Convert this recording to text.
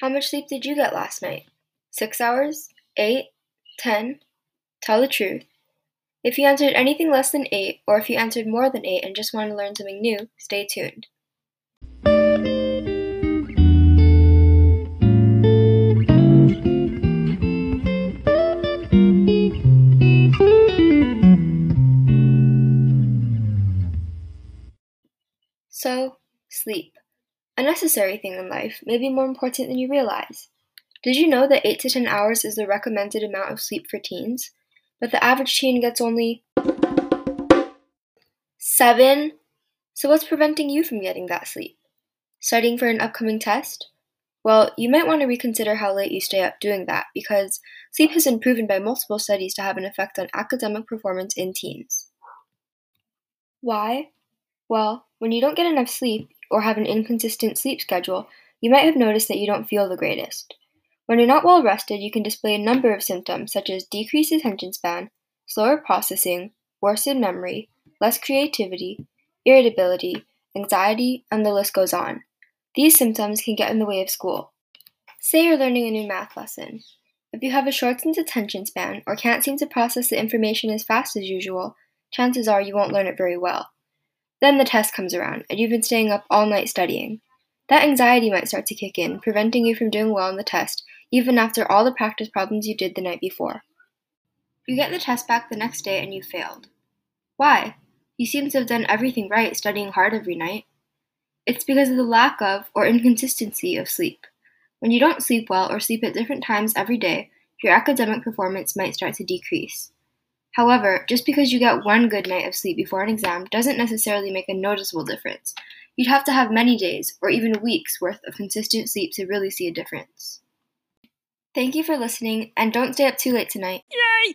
How much sleep did you get last night? Six hours? Eight? Ten? Tell the truth. If you answered anything less than eight, or if you answered more than eight and just want to learn something new, stay tuned. So, sleep. A necessary thing in life, may be more important than you realize. Did you know that 8 to 10 hours is the recommended amount of sleep for teens? But the average teen gets only 7? So, what's preventing you from getting that sleep? Studying for an upcoming test? Well, you might want to reconsider how late you stay up doing that because sleep has been proven by multiple studies to have an effect on academic performance in teens. Why? Well, when you don't get enough sleep or have an inconsistent sleep schedule, you might have noticed that you don't feel the greatest. When you're not well rested, you can display a number of symptoms such as decreased attention span, slower processing, worsened memory, less creativity, irritability, anxiety, and the list goes on. These symptoms can get in the way of school. Say you're learning a new math lesson. If you have a shortened attention span or can't seem to process the information as fast as usual, chances are you won't learn it very well. Then the test comes around, and you've been staying up all night studying. That anxiety might start to kick in, preventing you from doing well on the test, even after all the practice problems you did the night before. You get the test back the next day and you failed. Why? You seem to have done everything right studying hard every night. It's because of the lack of or inconsistency of sleep. When you don't sleep well or sleep at different times every day, your academic performance might start to decrease. However, just because you get one good night of sleep before an exam doesn't necessarily make a noticeable difference. You'd have to have many days, or even weeks, worth of consistent sleep to really see a difference. Thank you for listening, and don't stay up too late tonight. Yay!